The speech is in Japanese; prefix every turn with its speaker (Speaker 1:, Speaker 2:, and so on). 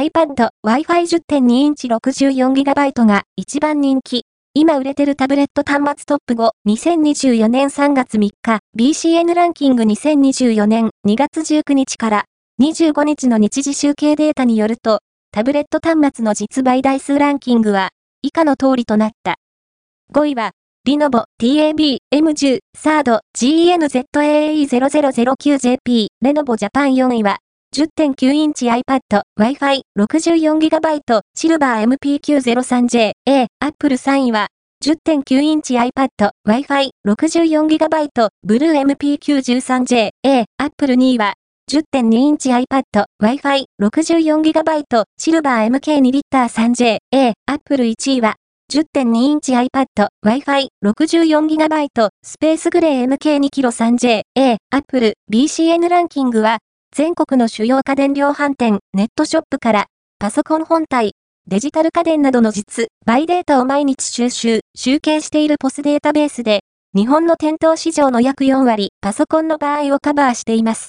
Speaker 1: iPad Wi-Fi 10.2インチ 64GB が一番人気。今売れてるタブレット端末トップ5、2024年3月3日、BCN ランキング2024年2月19日から25日の日時集計データによると、タブレット端末の実売台数ランキングは以下の通りとなった。5位は、リノボ TAB M10 サード GENZAAE0009JP レノボジャパン4位は10.9インチ iPad Wi-Fi 64GB シルバー MPQ03J A Apple 3位は10.9インチ iPad Wi-Fi 64GB ブルー MPQ13J A Apple 2位は10.2インチ iPad Wi-Fi 64GB シルバー MK2 リッター 3J A Apple 1位は10.2インチ iPad Wi-Fi 64GB スペースグレー MK2K3J、A Apple BCN ランキングは全国の主要家電量販店、ネットショップから、パソコン本体、デジタル家電などの実、バイデータを毎日収集、集計しているポスデータベースで、日本の店頭市場の約4割、パソコンの場合をカバーしています。